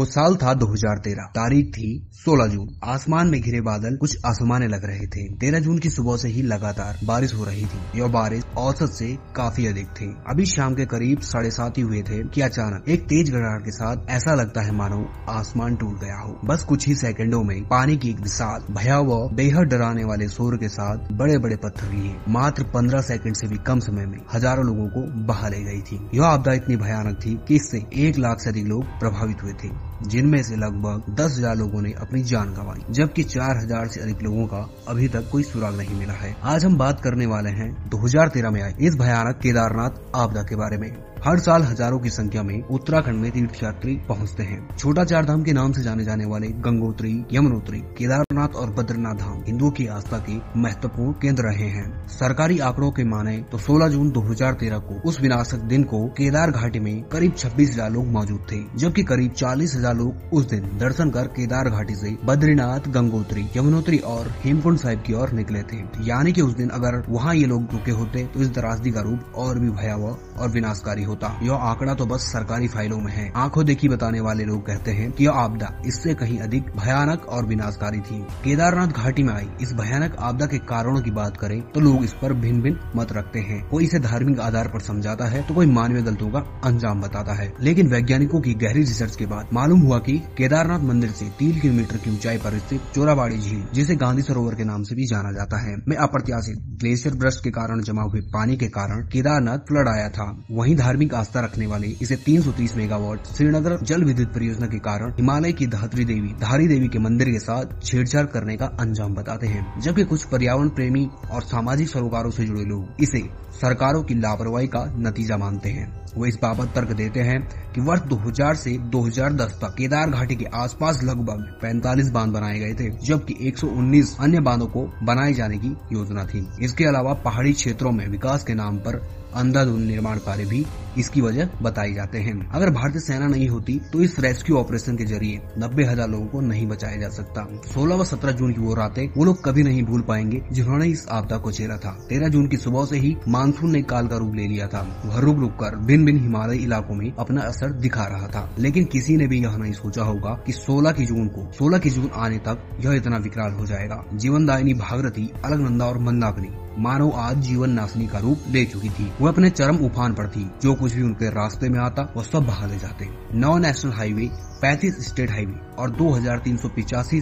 वो साल था 2013 तारीख थी 16 जून। आसमान में घिरे बादल कुछ आसमाने लग रहे थे। 13 जून की सुबह से ही लगातार बारिश हो रही थी। यह बारिश औसत से काफ़ी अधिक थी। अभी शाम के करीब साढ़े सात ही हुए थे कि अचानक एक तेज गड़ाहट के साथ ऐसा लगता है मानो आसमान टूट गया हो। बस कुछ ही सेकंडों में पानी की एक विशाल, भयावह, बेहद डराने वाले शोर के साथ बड़े बड़े पत्थर लिए। मात्र पंद्रह सेकंड से भी कम समय में हज़ारों लोगों को बहा ले गई थी। यह आपदा इतनी भयानक थी कि इससे एक लाख से अधिक लोग प्रभावित हुए थे। जिनमें से लगभग दस हज़ार लोगो ने अपनी जान गंवाई, जबकि चार हज़ार से अधिक लोगों का अभी तक कोई सुराग नहीं मिला है। आज हम बात करने वाले हैं 2013 में आए इस भयानक केदारनाथ आपदा के बारे में। हर साल हज़ारों की संख्या में उत्तराखंड में तीर्थ यात्री पहुँचते हैं। छोटा चार धाम के नाम से जाने जाने वाले गंगोत्री, यमुनोत्री, केदारनाथ और बद्रीनाथ धाम हिंदुओं की आस्था के महत्वपूर्ण केंद्र रहे हैं। सरकारी आंकड़ों के माने तो 16 जून 2013 को उस विनाशक दिन को केदार घाटी में करीब छब्बीस हज़ार लोग मौजूद थे, जबकि करीब चालीस हज़ार लोग उस दिन दर्शन कर केदार घाटी से बद्रीनाथ, गंगोत्री, यमुनोत्री और हेमकुंड साहिब की ओर निकले थे। यानी कि उस दिन अगर वहाँ ये लोग रुके होते तो इस त्रासदी का रूप और भी भयावह और विनाशकारी होता। यह आंकड़ा तो बस सरकारी फाइलों में है। आँखों देखी बताने वाले लोग कहते हैं कि यह आपदा इससे कहीं अधिक भयानक और विनाशकारी थी। केदारनाथ घाटी में आई। इस भयानक आपदा के कारणों की बात करें तो लोग इस पर भिन्न भिन्न मत रखते हैं। कोई इसे धार्मिक आधार पर समझाता है तो कोई मानवीय गलतों का अंजाम बताता है। लेकिन वैज्ञानिकों की गहरी रिसर्च के बाद मालूम हुआ कि केदारनाथ मंदिर से तीन किलोमीटर की ऊंचाई पर स्थित चोराबाड़ी झील, जिसे गांधी सरोवर के नाम से भी जाना जाता है, में अप्रत्याशित ग्लेशियर ब्रश के कारण जमा हुए पानी के कारण केदारनाथ फ्लड आया था। वहीं धार्मिक आस्था रखने वाले इसे 330 मेगावाट श्रीनगर जल विद्युत परियोजना के कारण हिमालय की धात्री देवी, धारी देवी के मंदिर के साथ छेड़छाड़ करने का अंजाम बताते हैं। जबकि कुछ पर्यावरण प्रेमी और सामाजिक सरोकारों से जुड़े लोग इसे सरकारों की लापरवाही का नतीजा मानते हैं। वो इस बाबत तर्क देते हैं कि वर्ष 2000 से 2010 तक केदार घाटी के आसपास लगभग 45 बाँध बनाए गए थे, जबकि 119 अन्य बांधों को बनाए जाने की योजना थी। इसके अलावा पहाड़ी क्षेत्रों में विकास के नाम पर अंधाधुंध निर्माण कार्य भी इसकी वजह बताई जाते हैं। अगर भारतीय सेना नहीं होती तो इस रेस्क्यू ऑपरेशन के ज़रिए नब्बे हज़ार लोगों को नहीं बचाया जा सकता। 16 व 17 जून की वो रातें वो लोग कभी नहीं भूल पाएँगे जिन्होंने इस आपदा को झेला था। 13 जून की सुबह से ही मानसून ने काल का रूप ले लिया था। वह रुक रुक कर भिन्न भिन्न हिमालयी इलाकों में अपना असर दिखा रहा था। लेकिन किसी ने भी यह नहीं सोचा होगा कि 16 की जून को 16 की जून आने तक यह इतना विकराल हो जाएगा। जीवनदायिनी भागरथी अलगनंदा और मंदाकिनी, मानव आज जीवन नाशनी का रूप ले चुकी थी। वो अपने चरम उफान पर थी। जो कुछ भी उनके रास्ते में आता, वह सब बहा ले जाते। नौ नेशनल हाईवे, पैंतीस स्टेट हाईवे और दो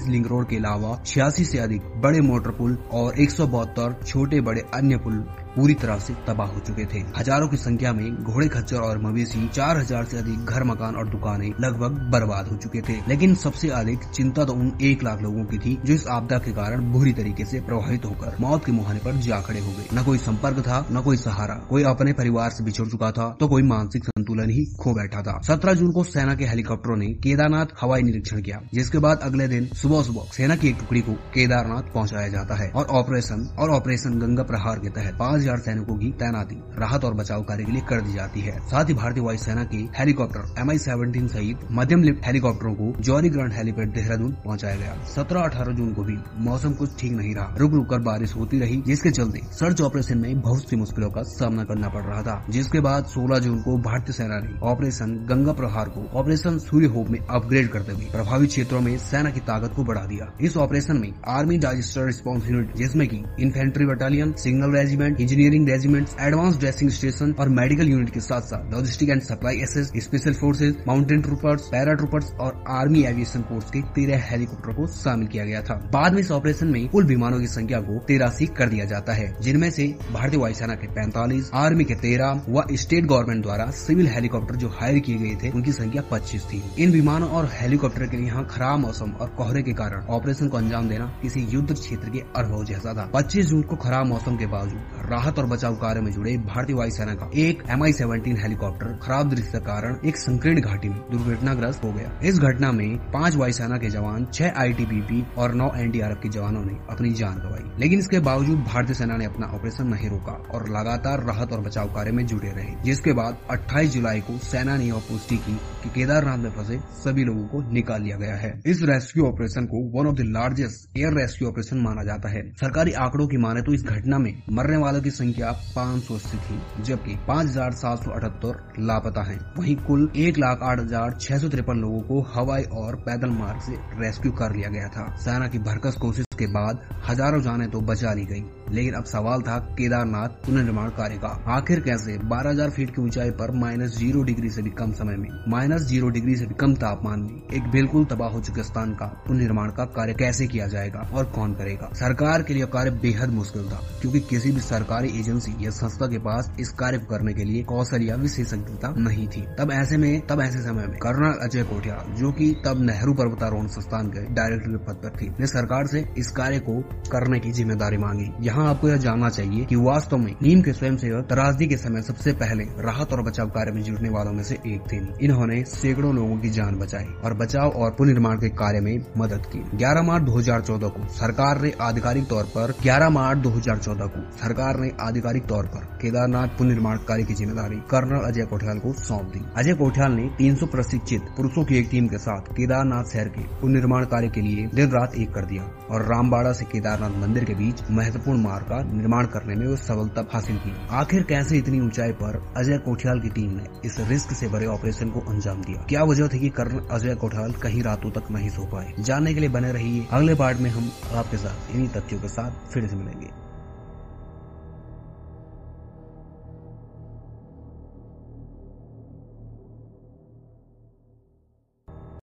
लिंक रोड के अलावा छियासी से अधिक बड़े मोटर पुल और एक सौ बहत्तर छोटे बड़े अन्य पुल पूरी तरह से तबाह हो चुके थे। हज़ारों की संख्या में घोड़े, खच्चर और मवेशी चार हज़ार से अधिक घर, मकान और दुकानें लगभग बर्बाद हो चुके थे। लेकिन सबसे अधिक चिंता तो उन एक लाख लोगों की थी जो इस आपदा के कारण बुरी तरीके से प्रभावित होकर मौत के मुहाने पर जा खड़े हो गए। न कोई संपर्क था, न कोई सहारा। कोई अपने परिवार से बिछड़ चुका था तो कोई मानसिक संतुलन ही खो बैठा था। सत्रह जून को सेना के हेलीकॉप्टरों ने केदारनाथ हवाई निरीक्षण किया, जिसके बाद अगले दिन सुबह सुबह सेना की एक टुकड़ी को केदारनाथ पहुँचाया जाता है और ऑपरेशन और ऑपरेशन गंगा प्रहार के तहत पाँच हज़ार सैनिकों की तैनाती राहत और बचाव कार्य के लिए कर दी जाती है। साथ ही भारतीय वायुसेना के हेलीकॉप्टर एम आई सेवनटीन सहित मध्यम लिफ्ट हेलीकॉप्टरों को जौहरी ग्रांड हेलीपैड देहरादून पहुँचाया गया। सत्रह अठारह जून को भी मौसम कुछ ठीक नहीं रहा। रुक रुक कर बारिश होती रही, जिसके चलते सर्च ऑपरेशन में बहुत सी मुश्किलों का सामना करना पड़ रहा था, जिसके बाद सोलह जून को भारतीय सेना ने ऑपरेशन गंगा प्रहार को ऑपरेशन सूर्य होप में अपग्रेड करते हुए प्रभावित क्षेत्रों में सेना की ताकत को बढ़ा दिया। इस ऑपरेशन में आर्मी डाइजेस्टर रिस्पॉन्स यूनिट, जिसमें की infantry battalion, signal regiment engineering regiment advance dressing station और मेडिकल यूनिट के साथ साथ logistic and supply assess, special forces mountain troopers para troopers और आर्मी एविएशन फोर्स के तेरह हेलीकॉप्टर को शामिल किया गया था। बाद में इस ऑपरेशन में कुल विमानों की संख्या को तेरासी कर दिया जाता है, जिनमें से भारतीय वायुसेना के पैंतालीस, आर्मी के तेरह व स्टेट गवर्नमेंट द्वारा सिविल हेलीकॉप्टर जो हायर किए गए थे, उनकी संख्या पच्चीस थी। इन विमानों और हेलीकॉप्टर के यहाँ खराब मौसम और कोहरे के कारण ऑपरेशन को अंजाम देना किसी युद्ध क्षेत्र के अनुभव जैसा था। पच्चीस जून को खराब मौसम के बावजूद राहत और बचाव कार्य में जुड़े भारतीय वायुसेना का एक एम आई सेवनटीन हेलीकॉप्टर खराब दृश्य के कारण एक संकीर्ण घाटी में दुर्घटनाग्रस्त हो गया। इस घटना में पाँच वायुसेना के जवान, छह आईटीबीपी और नौ एनडीआरएफ के जवानों ने अपनी जान गंवाई। लेकिन इसके बावजूद भारतीय सेना ने अपना ऑपरेशन नहीं रोका और लगातार राहत और बचाव कार्य में जुटे रहे, जिसके बाद 28 जुलाई को सेना ने यह पुष्टि की कि केदारनाथ में फंसे सभी लोगों को निकाल लिया गया है। इस रेस्क्यू ऑपरेशन को one of the largest air rescue operation माना जाता है। सरकारी आंकड़ों की माने तो इस घटना में मरने वालों की संख्या पाँच सौ अस्सी थी, जबकि पाँच हज़ार सात सौ अठहत्तर लापता हैं। वहीं कुल एक लाख आठ हज़ार छह सौ तिरपन लोगों को हवाई और पैदल मार्ग से रेस्क्यू कर लिया गया था सेना की भरकस कोशिश के बाद हज़ारों जाने तो बचा ली गई। लेकिन अब सवाल था केदारनाथ पुनर्निर्माण कार्य का। आखिर कैसे? 12,000 फीट की ऊंचाई पर माइनस ज़ीरो डिग्री से भी कम समय में। माइनस ज़ीरो डिग्री से भी कम तापमान में। एक बिल्कुल तबाह हो चुके स्थान का पुनर्निर्माण का कार्य कैसे किया जाएगा और कौन करेगा? सरकार के लिए कार्य बेहद मुश्किल था क्योंकि किसी भी सरकारी एजेंसी या संस्था के पास इस कार्य करने के लिए कौशल या विशेषज्ञता नहीं थी। तब ऐसे में तब ऐसे समय में कर्नल अजय कोठिया जो की तब नेहरू पर्वतारोहण संस्थान के डायरेक्टर पद पर थे ने सरकार ऐसी इस कार्य को करने की ज़िम्मेदारी मांगी। यहाँ आपको यह जानना चाहिए कि वास्तव में नीम के स्वयं सेवक त्रासदी के समय सबसे पहले राहत और बचाव कार्य में जुटने वालों में से एक थे। इन्होंने सैकड़ों लोगों की जान बचाई और बचाव और पुनर्निर्माण के कार्य में मदद की। 11 मार्च 2014 को सरकार ने आधिकारिक तौर पर 11 मार्च 2014 को सरकार ने आधिकारिक तौर पर केदारनाथ पुनर्निर्माण कार्य की ज़िम्मेदारी कर्नल अजय कोठियाल को सौंप दी। अजय कोठियाल ने 300 प्रशिक्षित पुरुषों की एक टीम के साथ केदारनाथ शहर के पुनर्निर्माण कार्य के लिए दिन रात एक कर दिया और रामबाड़ा से केदारनाथ मंदिर के बीच महत्वपूर्ण मार्ग का निर्माण करने में वो सफलता हासिल की। आखिर कैसे इतनी ऊंचाई पर अजय कोठियाल की टीम ने इस रिस्क से भरे ऑपरेशन को अंजाम दिया? क्या वजह थी कि कर्ण अजय कोठियाल कहीं रातों तक नहीं सो पाए? जानने के लिए बने रहिए। अगले पार्ट में हम आपके साथ इन्हीं तथ्यों के साथ फिर से मिलेंगे।